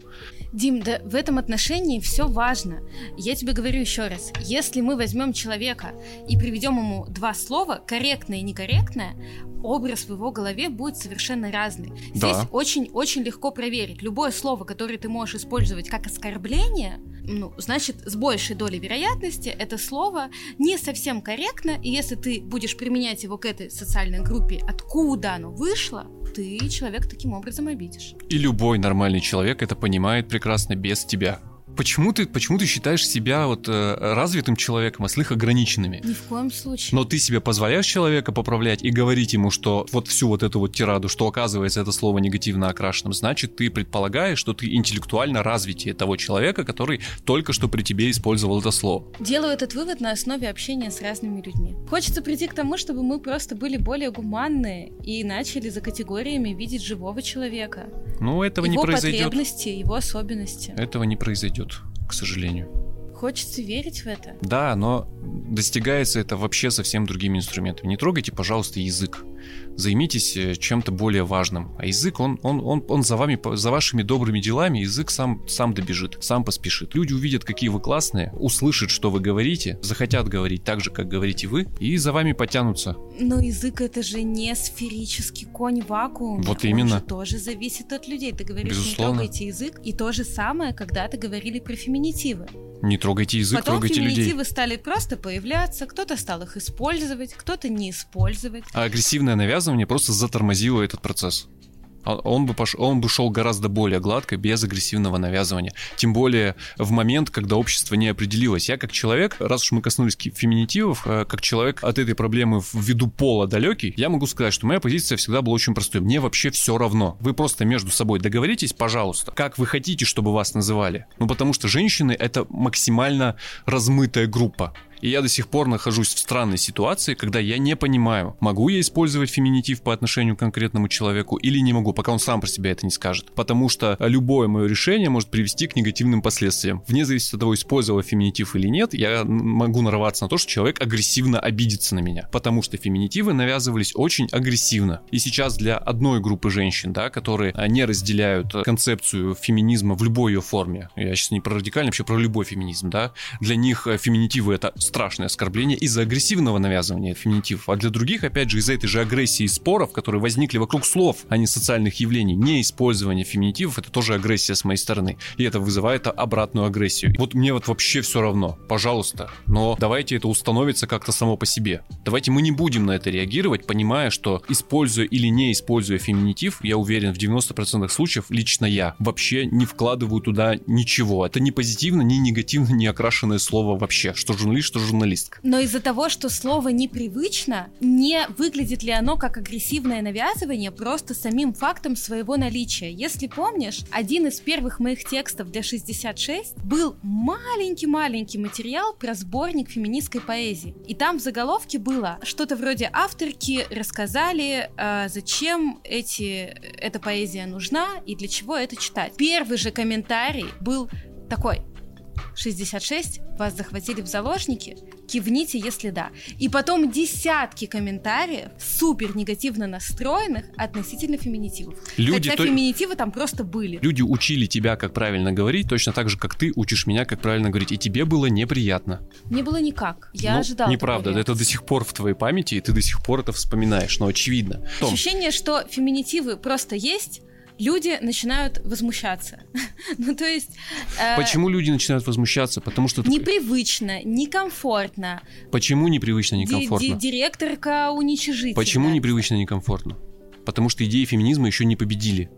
Дим, да в этом отношении все важно. Я тебе говорю еще раз, если мы возьмем человека и приведем ему два слова, корректное и некорректное, образ в его голове будет совершенно разный. Здесь очень-очень легко проверить. Любое слово, которое ты можешь использовать как оскорбление, ну, значит, с большей долей вероятности это слово не совсем корректно, и если ты будешь применять его к этой социальной группе, откуда оно вышло, ты человек таким образом обидишь. И любой нормальный человек это понимает прекрасно без тебя. Почему ты, почему ты считаешь себя вот э, развитым человеком, а с их ограниченными? Ни в коем случае. Но ты себе позволяешь человека поправлять и говорить ему, что вот всю вот эту вот тираду, что оказывается это слово негативно окрашенным, значит ты предполагаешь, что ты интеллектуально развитие того человека, который только что при тебе использовал это слово. Делаю этот вывод на основе общения с разными людьми. Хочется прийти к тому, чтобы мы просто были более гуманные и начали за категориями видеть живого человека. Ну, этого его не произойдет. Его потребности, его особенности. Этого не произойдет идет, к сожалению. Хочется верить в это. Да, но достигается это вообще совсем другими инструментами. Не трогайте, пожалуйста, язык займитесь э, чем-то более важным. А язык, он, он, он, он за вами, за вашими добрыми делами, язык сам, сам добежит, сам поспешит. Люди увидят, какие вы классные, услышат, что вы говорите, захотят говорить так же, как говорите вы, и за вами потянутся. Но язык это же не сферический конь вакуум. Вот именно. Он же тоже зависит от людей. Ты говоришь, Безусловно. не трогайте язык. И то же самое, когда-то говорили про феминитивы. Не трогайте язык, Потом трогайте людей. Потом феминитивы стали просто появляться, кто-то стал их использовать, кто-то не использовать. А агрессивное навязывание просто затормозило этот процесс. А он бы, пош... он бы шел гораздо более гладко, без агрессивного навязывания. Тем более в момент, когда общество не определилось. Я как человек, раз уж мы коснулись феминитивов, э, как человек от этой проблемы ввиду пола далекий, я могу сказать, что моя позиция всегда была очень простой. Мне вообще все равно. Вы просто между собой договоритесь, пожалуйста, как вы хотите, чтобы вас называли. Ну, потому что женщины — это максимально размытая группа. И я до сих пор нахожусь в странной ситуации, когда я не понимаю, могу я использовать феминитив по отношению к конкретному человеку или не могу, пока он сам про себя это не скажет. Потому что любое мое решение может привести к негативным последствиям. Вне зависимости от того, использовал феминитив или нет, я могу нарваться на то, что человек агрессивно обидится на меня. Потому что феминитивы навязывались очень агрессивно. И сейчас для одной группы женщин, да, которые а, не разделяют концепцию феминизма в любой ее форме, я сейчас не про радикальный, вообще про любой феминизм, да, для них э, феминитивы это страшное оскорбление из-за агрессивного навязывания феминитивов, а для других, опять же, из-за этой же агрессии и споров, которые возникли вокруг слов, а не социальных явлений, не использование феминитивов, это тоже агрессия с моей стороны. И это вызывает обратную агрессию. Вот мне вот вообще все равно, пожалуйста, но давайте это установится как-то само по себе. Давайте мы не будем на это реагировать, понимая, что используя или не используя феминитив, я уверен, в 90% случаев лично я вообще не вкладываю туда ничего. Это не позитивно, не негативно, не окрашенное слово вообще. Что журналист, что журналистка. Но из-за того, что слово непривычно, не выглядит ли оно как агрессивное навязывание просто самим фактом своего наличия. Если помнишь, один из первых моих текстов для 66 был маленький-маленький материал про сборник феминистской поэзии. И там в заголовке было что-то вроде авторки рассказали, э, зачем эти, эта поэзия нужна и для чего это читать. Первый же комментарий был такой. 66, вас захватили в заложники, кивните, если да. И потом десятки комментариев супер негативно настроенных относительно феминитивов. Люди Хотя то... феминитивы там просто были. Люди учили тебя, как правильно говорить, точно так же, как ты учишь меня, как правильно говорить. И тебе было неприятно. Не было никак. Я ну, ожидала. Неправда. Это до сих пор в твоей памяти, и ты до сих пор это вспоминаешь. Но очевидно. Ощущение, что феминитивы просто есть, люди начинают возмущаться. ну, то есть... Э, Почему люди начинают возмущаться? Потому что... Непривычно, некомфортно. Почему непривычно, некомфортно? Директорка уничижительна. Почему непривычно, некомфортно? Потому что идеи феминизма еще не победили.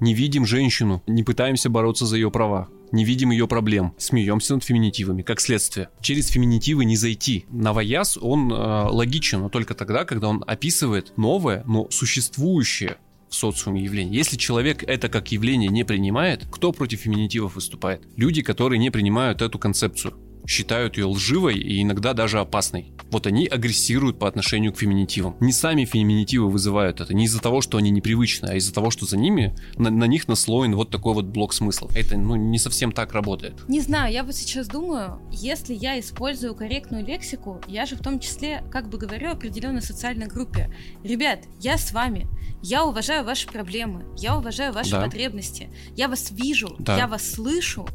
Не видим женщину, не пытаемся бороться за ее права не видим ее проблем, смеемся над феминитивами, как следствие. Через феминитивы не зайти. Новояз, он э, логичен, но только тогда, когда он описывает новое, но существующее в социуме явление. Если человек это как явление не принимает, кто против феминитивов выступает? Люди, которые не принимают эту концепцию считают ее лживой и иногда даже опасной. Вот они агрессируют по отношению к феминитивам. Не сами феминитивы вызывают это, не из-за того, что они непривычны, а из-за того, что за ними, на, на них наслоен вот такой вот блок смыслов. Это, ну, не совсем так работает. Не знаю, я вот сейчас думаю, если я использую корректную лексику, я же в том числе, как бы говорю, определенной социальной группе. Ребят, я с вами, я уважаю ваши проблемы, я уважаю ваши да. потребности, я вас вижу, да. я вас слышу,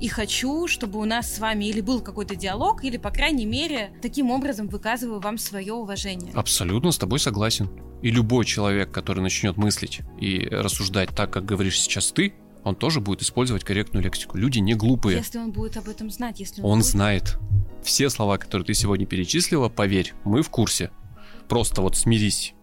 и хочу, чтобы у нас с вами или был какой-то диалог, или, по крайней мере, таким образом выказываю вам свое уважение. Абсолютно с тобой согласен. И любой человек, который начнет мыслить и рассуждать так, как говоришь сейчас ты, он тоже будет использовать корректную лексику. Люди не глупые. Если он будет об этом знать, если он, он будет... знает. Все слова, которые ты сегодня перечислила, поверь, мы в курсе. Просто вот смирись.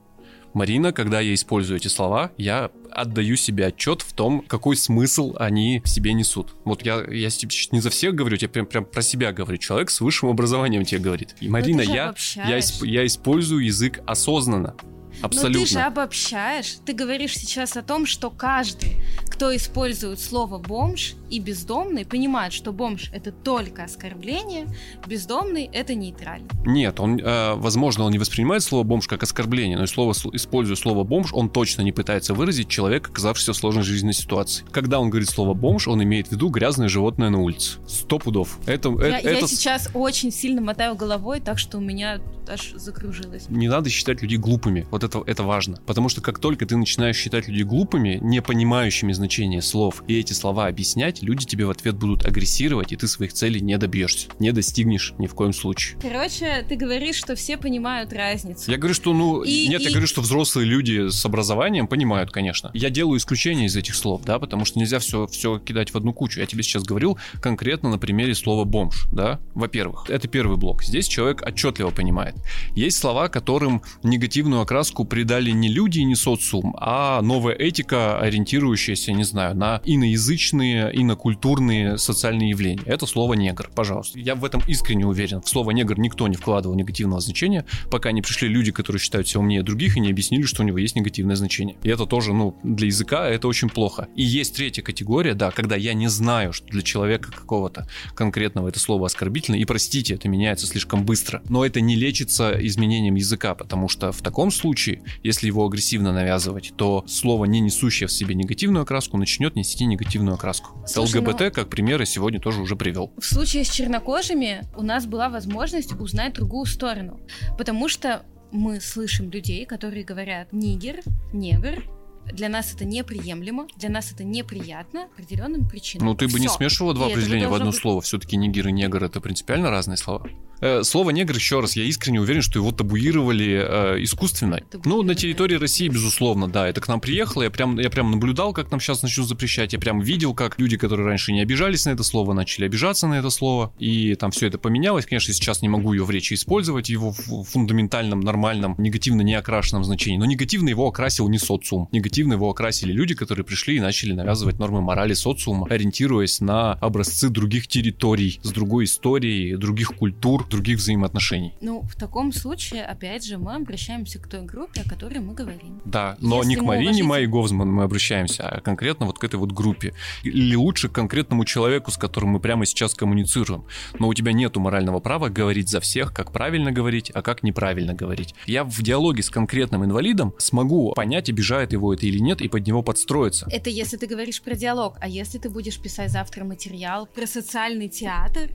Марина, когда я использую эти слова, я отдаю себе отчет в том, какой смысл они в себе несут. Вот я, я не за всех говорю, я прям, прям про себя говорю. Человек с высшим образованием тебе говорит. И, Марина, я, я, я использую язык осознанно. Абсолютно. Но ты же обобщаешь. Ты говоришь сейчас о том, что каждый, кто использует слово бомж и бездомный, понимает, что бомж это только оскорбление, бездомный это нейтрально. Нет, он, э, возможно, он не воспринимает слово бомж как оскорбление, но слово, используя слово бомж, он точно не пытается выразить человека, оказавшегося в сложной жизненной ситуации. Когда он говорит слово бомж, он имеет в виду грязное животное на улице. Сто пудов. Это, я, это, я сейчас очень сильно мотаю головой, так что у меня аж закружилось. Не надо считать людей глупыми. Вот это, это важно. Потому что как только ты начинаешь считать людей глупыми, не понимающими значения слов, и эти слова объяснять, люди тебе в ответ будут агрессировать, и ты своих целей не добьешься. Не достигнешь ни в коем случае. Короче, ты говоришь, что все понимают разницу. Я говорю, что, ну, и, нет, и... я говорю, что взрослые люди с образованием понимают, конечно. Я делаю исключение из этих слов, да, потому что нельзя все, все кидать в одну кучу. Я тебе сейчас говорил конкретно на примере слова бомж, да. Во-первых, это первый блок. Здесь человек отчетливо понимает. Есть слова, которым негативную окраску придали не люди и не социум, а новая этика, ориентирующаяся, не знаю, на иноязычные, инокультурные социальные явления. Это слово негр, пожалуйста. Я в этом искренне уверен. В слово негр никто не вкладывал негативного значения, пока не пришли люди, которые считают себя умнее других и не объяснили, что у него есть негативное значение. И это тоже, ну, для языка это очень плохо. И есть третья категория, да, когда я не знаю, что для человека какого-то конкретного это слово оскорбительно, и простите, это меняется слишком быстро. Но это не лечится изменением языка, потому что в таком случае, если его агрессивно навязывать, то слово, не несущее в себе негативную окраску, начнет нести негативную окраску. Слушай, ЛГБТ, ну... как примеры, сегодня тоже уже привел. В случае с чернокожими у нас была возможность узнать другую сторону, потому что мы слышим людей, которые говорят нигер, негр, для нас это неприемлемо, для нас это неприятно определенным причинам. Ну, ты бы Всё. не смешивала два и определения в одно быть... слово. Все-таки нигер и негр это принципиально разные слова. Э, слово негр, еще раз, я искренне уверен, что его табуировали э, искусственно. Табуировали. Ну, на территории России, безусловно, да. Это к нам приехало, я прям, я прям наблюдал, как нам сейчас начнут запрещать. Я прям видел, как люди, которые раньше не обижались на это слово, начали обижаться на это слово. И там все это поменялось. Конечно, сейчас не могу ее в речи использовать, его в фундаментальном, нормальном, негативно не окрашенном значении. Но негативно его окрасил не социум. Негативно негативно его окрасили люди, которые пришли и начали навязывать нормы морали социума, ориентируясь на образцы других территорий, с другой историей, других культур, других взаимоотношений. Ну, в таком случае, опять же, мы обращаемся к той группе, о которой мы говорим. Да, но Если не к Марине уважите... Майи Говзман мы обращаемся, а конкретно вот к этой вот группе. Или лучше к конкретному человеку, с которым мы прямо сейчас коммуницируем. Но у тебя нету морального права говорить за всех, как правильно говорить, а как неправильно говорить. Я в диалоге с конкретным инвалидом смогу понять, обижает его это или нет, и под него подстроиться. Это если ты говоришь про диалог, а если ты будешь писать завтра материал про социальный театр,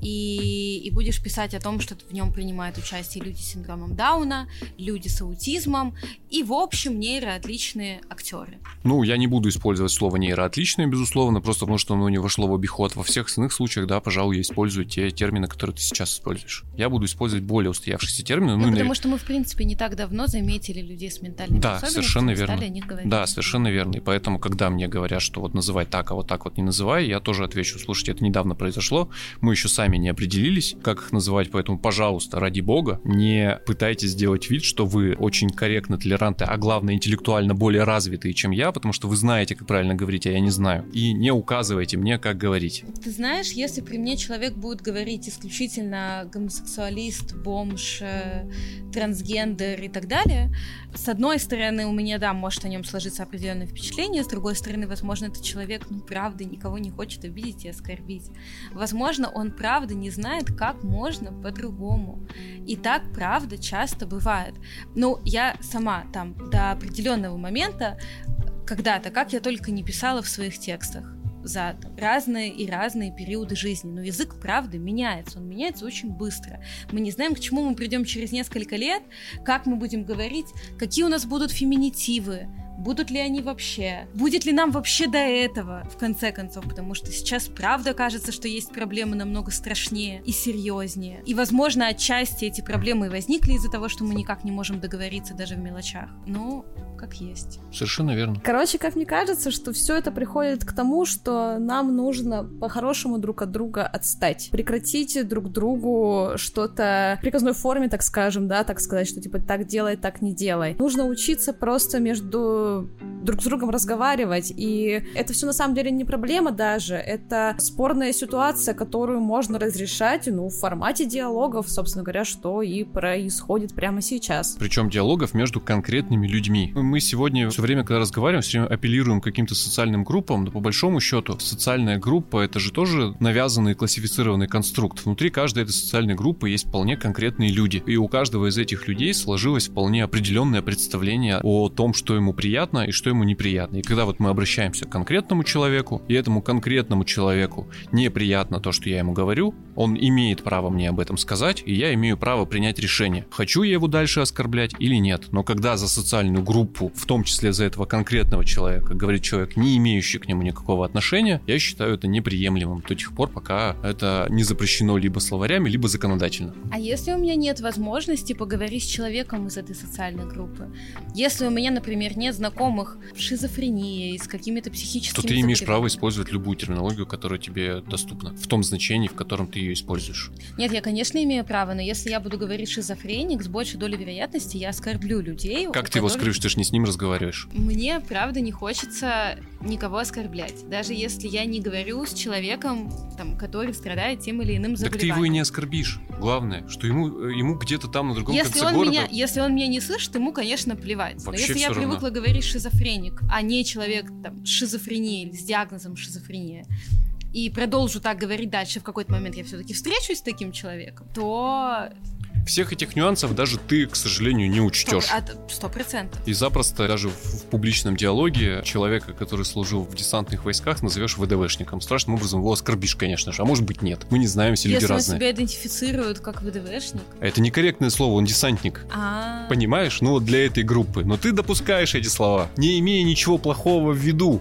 и, и будешь писать о том, что в нем принимают участие люди с синдромом Дауна, люди с аутизмом и, в общем, нейроотличные актеры. Ну, я не буду использовать слово нейроотличные, безусловно, просто потому что оно не вошло в обиход. Во всех остальных случаях, да, пожалуй, я использую те термины, которые ты сейчас используешь. Я буду использовать более устоявшиеся термины. Ну, ну потому на... что мы, в принципе, не так давно заметили людей с ментальными да, совершенно верно. Стали о них говорить. Да, совершенно верно. И поэтому, когда мне говорят, что вот называй так, а вот так вот не называй, я тоже отвечу, слушайте, это недавно произошло, мы еще сами не определились, как их называть, поэтому, пожалуйста, ради бога, не пытайтесь сделать вид, что вы очень корректно толерантны, а главное, интеллектуально более развитые, чем я, потому что вы знаете, как правильно говорить, а я не знаю. И не указывайте мне, как говорить. Ты знаешь, если при мне человек будет говорить исключительно гомосексуалист, бомж, э, трансгендер и так далее, с одной стороны, у меня, да, может о нем сложиться определенное впечатление, с другой стороны, возможно, этот человек, ну, правда, никого не хочет обидеть и оскорбить. Возможно, он правда не знает, как можно по-другому. И так, правда, часто бывает. Ну, я сама там до определенного момента, когда-то, как я только не писала в своих текстах, за разные и разные периоды жизни. Но язык, правда, меняется. Он меняется очень быстро. Мы не знаем, к чему мы придем через несколько лет, как мы будем говорить, какие у нас будут феминитивы, Будут ли они вообще? Будет ли нам вообще до этого, в конце концов? Потому что сейчас правда кажется, что есть проблемы намного страшнее и серьезнее. И, возможно, отчасти эти проблемы возникли из-за того, что мы никак не можем договориться даже в мелочах. Но как есть. Совершенно верно. Короче, как мне кажется, что все это приходит к тому, что нам нужно по-хорошему друг от друга отстать. Прекратите друг другу что-то в приказной форме, так скажем, да, так сказать, что типа так делай, так не делай. Нужно учиться просто между друг с другом разговаривать, и это все на самом деле не проблема даже, это спорная ситуация, которую можно разрешать, ну, в формате диалогов, собственно говоря, что и происходит прямо сейчас. Причем диалогов между конкретными людьми мы сегодня все время, когда разговариваем, все время апеллируем к каким-то социальным группам, но по большому счету социальная группа это же тоже навязанный классифицированный конструкт. Внутри каждой этой социальной группы есть вполне конкретные люди. И у каждого из этих людей сложилось вполне определенное представление о том, что ему приятно и что ему неприятно. И когда вот мы обращаемся к конкретному человеку, и этому конкретному человеку неприятно то, что я ему говорю, он имеет право мне об этом сказать, и я имею право принять решение, хочу я его дальше оскорблять или нет. Но когда за социальную группу, в том числе за этого конкретного человека, говорит человек, не имеющий к нему никакого отношения, я считаю это неприемлемым до тех пор, пока это не запрещено либо словарями, либо законодательно. А если у меня нет возможности поговорить с человеком из этой социальной группы? Если у меня, например, нет знакомых с шизофренией, с какими-то психическими... То ты имеешь право использовать любую терминологию, которая тебе доступна, в том значении, в котором ты ее используешь. Нет, я, конечно, имею право, но если я буду говорить шизофреник, с большей долей вероятности я оскорблю людей. Как ты его скрываешь? Ты же не с ним разговариваешь? Мне, правда, не хочется никого оскорблять. Даже если я не говорю с человеком, там, который страдает тем или иным заболеванием. Так ты его и не оскорбишь. Главное, что ему, э, ему где-то там на другом если конце он города... Меня, если он меня не слышит, ему, конечно, плевать. Вообще Но если я равно. привыкла говорить шизофреник, а не человек там, с шизофренией или с диагнозом шизофрения, и продолжу так говорить дальше, в какой-то момент я все-таки встречусь с таким человеком, то всех этих нюансов даже ты, к сожалению, не учтешь. Сто процентов. И запросто даже в, в публичном диалоге человека, который служил в десантных войсках, назовешь ВДВшником. Страшным образом его оскорбишь, конечно же. А может быть нет. Мы не знаем, все люди Если разные. Если себя идентифицируют как ВДВшник. Это некорректное слово, он десантник. А-а-а. Понимаешь? Ну вот для этой группы. Но ты допускаешь эти слова, не имея ничего плохого в виду.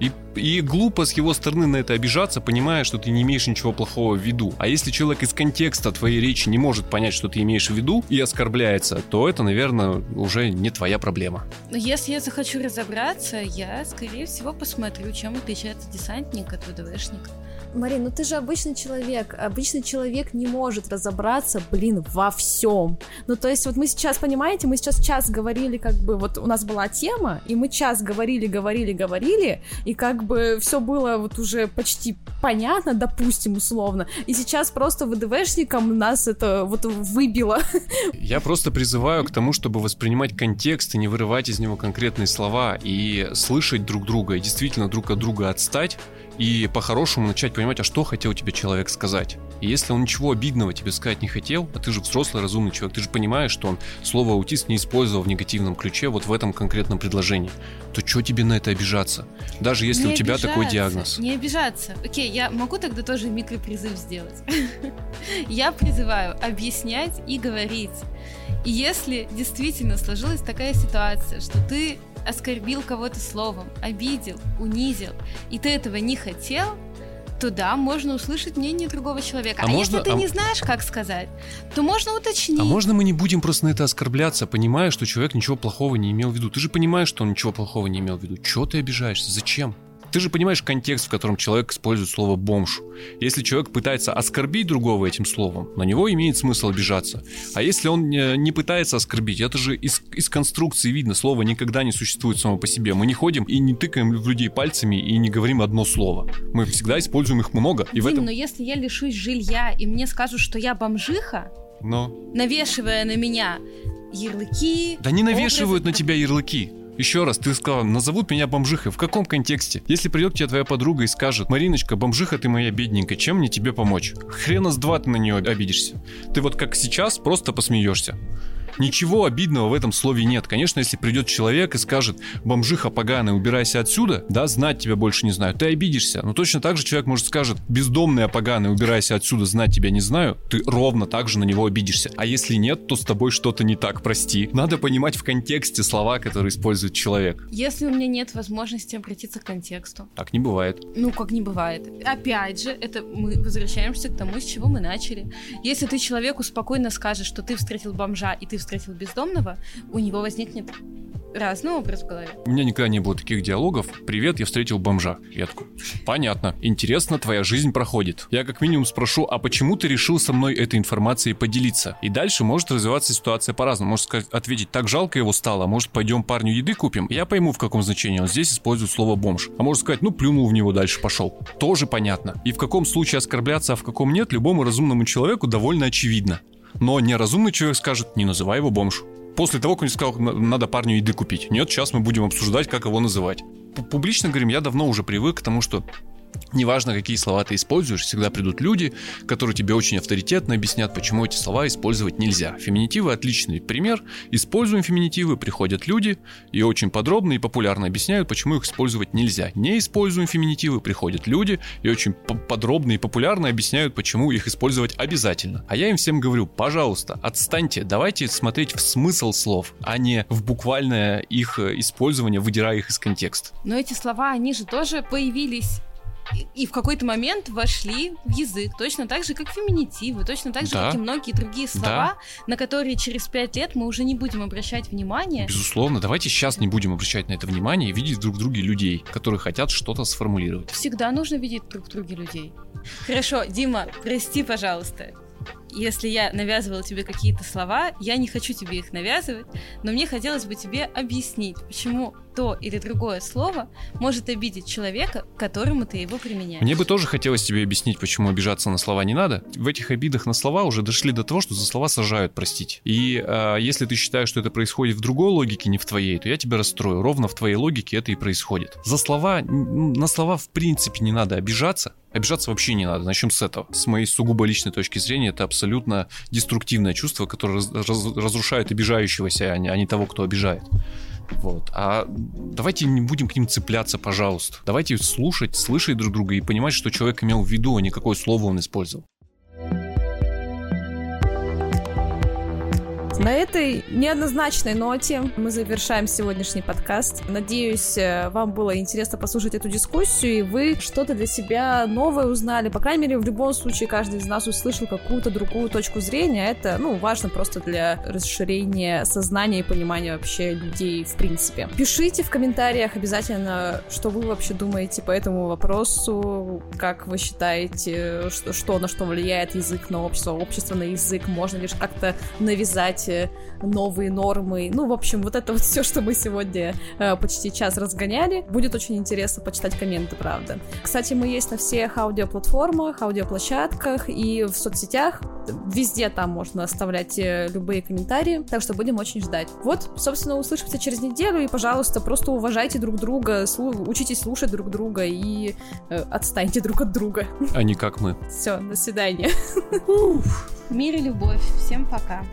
И, и глупо с его стороны на это обижаться, понимая, что ты не имеешь ничего плохого в виду. А если человек из контекста твоей речи не может понять, что ты имеешь в виду, и оскорбляется, то это, наверное, уже не твоя проблема. Но если я захочу разобраться, я, скорее всего, посмотрю, чем отличается десантник от ВДВшника. Марин, ну ты же обычный человек. Обычный человек не может разобраться, блин, во всем. Ну, то есть, вот мы сейчас, понимаете, мы сейчас час говорили, как бы, вот у нас была тема, и мы час говорили, говорили, говорили, и как бы все было вот уже почти понятно, допустим, условно. И сейчас просто ВДВшникам нас это вот выбило. Я просто призываю к тому, чтобы воспринимать контекст и не вырывать из него конкретные слова и слышать друг друга, и действительно друг от друга отстать, и по-хорошему начать понимать, а что хотел тебе человек сказать. И если он ничего обидного тебе сказать не хотел, а ты же взрослый, разумный человек, ты же понимаешь, что он слово аутист не использовал в негативном ключе вот в этом конкретном предложении, то что тебе на это обижаться? Даже если не у тебя такой диагноз. Не обижаться. Окей, я могу тогда тоже микропризыв сделать. Я призываю объяснять и говорить. И если действительно сложилась такая ситуация, что ты оскорбил кого-то словом, обидел, унизил, и ты этого не хотел, то да, можно услышать мнение другого человека. А, А можно- если ты а- не знаешь, как сказать, то можно уточнить. А можно мы не будем просто на это оскорбляться, понимая, что человек ничего плохого не имел в виду? Ты же понимаешь, что он ничего плохого не имел в виду. Чего ты обижаешься? Зачем? Ты же понимаешь контекст, в котором человек использует слово «бомж». Если человек пытается оскорбить другого этим словом, на него имеет смысл обижаться. А если он не, не пытается оскорбить, это же из, из конструкции видно, слово никогда не существует само по себе. Мы не ходим и не тыкаем в людей пальцами и не говорим одно слово. Мы всегда используем их много. И в Дим, этом... но если я лишусь жилья, и мне скажут, что я бомжиха, Но... навешивая на меня ярлыки... Да не навешивают образы- на тебя ярлыки. Еще раз, ты сказал, назовут меня бомжихой. В каком контексте? Если придет к тебе твоя подруга и скажет, Мариночка, бомжиха ты моя бедненькая, чем мне тебе помочь? Хрена с два ты на нее обидишься. Ты вот как сейчас просто посмеешься. Ничего обидного в этом слове нет. Конечно, если придет человек и скажет, бомжиха поганая, убирайся отсюда, да, знать тебя больше не знаю, ты обидишься. Но точно так же человек может скажет, бездомная поганая, убирайся отсюда, знать тебя не знаю, ты ровно так же на него обидишься. А если нет, то с тобой что-то не так, прости. Надо понимать в контексте слова, которые использует человек. Если у меня нет возможности обратиться к контексту, Так не бывает. ну, как не бывает. Опять же, это мы возвращаемся к тому, с чего мы начали. Если ты человеку спокойно скажешь, что ты встретил бомжа и ты встретил бездомного, у него возникнет разный образ в голове. У меня никогда не было таких диалогов. Привет, я встретил бомжа. Я такой, понятно. Интересно, твоя жизнь проходит. Я как минимум спрошу, а почему ты решил со мной этой информацией поделиться? И дальше может развиваться ситуация по-разному. Может сказать, ответить, так жалко его стало, может пойдем парню еды купим? Я пойму, в каком значении он здесь использует слово бомж. А может сказать, ну плюнул в него дальше, пошел. Тоже понятно. И в каком случае оскорбляться, а в каком нет, любому разумному человеку довольно очевидно. Но неразумный человек скажет, не называй его бомж. После того, как он сказал, «На- надо парню еды купить. Нет, сейчас мы будем обсуждать, как его называть. Публично говорим, я давно уже привык к тому, что Неважно, какие слова ты используешь, всегда придут люди, которые тебе очень авторитетно объяснят, почему эти слова использовать нельзя. Феминитивы отличный пример. Используем феминитивы, приходят люди и очень подробно и популярно объясняют, почему их использовать нельзя. Не используем феминитивы, приходят люди и очень по- подробно и популярно объясняют, почему их использовать обязательно. А я им всем говорю, пожалуйста, отстаньте, давайте смотреть в смысл слов, а не в буквальное их э, использование, выдирая их из контекста. Но эти слова, они же тоже появились и- в какой-то момент вошли в язык, точно так же, как феминитивы, точно так же, Да. как и многие другие слова, на которые через пять лет мы уже не будем обращать внимание. Безусловно, давайте сейчас не будем обращать на это внимание и видеть друг в друге людей, которые хотят что-то сформулировать. Всегда нужно видеть друг в друге людей. Хорошо, Дима, прости, пожалуйста. Если я навязывала тебе какие-то слова, я не хочу тебе их навязывать, но мне хотелось бы тебе объяснить, почему то или другое слово может обидеть человека, которому ты его применяешь. Мне бы тоже хотелось тебе объяснить, почему обижаться на слова не надо. В этих обидах на слова уже дошли до того, что за слова сажают, простите. И э, если ты считаешь, что это происходит в другой логике, не в твоей, то я тебя расстрою. Ровно в твоей логике это и происходит. За слова, на слова в принципе не надо обижаться. Обижаться вообще не надо. Начнем с этого. С моей сугубо личной точки зрения, это абсолютно деструктивное чувство, которое раз- раз- разрушает обижающегося, а не, а не того, кто обижает. Вот. А давайте не будем к ним цепляться, пожалуйста. Давайте слушать, слышать друг друга и понимать, что человек имел в виду, а не какое слово он использовал. На этой неоднозначной ноте мы завершаем сегодняшний подкаст. Надеюсь, э, вам было интересно послушать эту дискуссию, и вы что-то для себя новое узнали. По крайней мере, в любом случае, каждый из нас услышал какую-то другую точку зрения. Это, ну, важно просто для расширения сознания и понимания вообще людей в принципе. Пишите в комментариях обязательно, что вы вообще думаете по этому вопросу, как вы считаете, что, что на что влияет язык на общество, общество на язык, можно лишь как-то навязать э, новые нормы. Ну, в общем, вот это вот все, что мы сегодня э, почти час разгоняли. Будет очень интересно почитать комменты, правда. Кстати, мы есть на всех аудиоплатформах, аудиоплощадках и в соцсетях. Везде там можно оставлять э, любые комментарии, так что будем очень ждать. Вот, собственно, услышимся через неделю, и, пожалуйста, просто уважайте друг друга, слу- учитесь слушать друг друга и э, отстаньте друг от друга. А не как мы. Все, до свидания. Мир и любовь. Всем пока.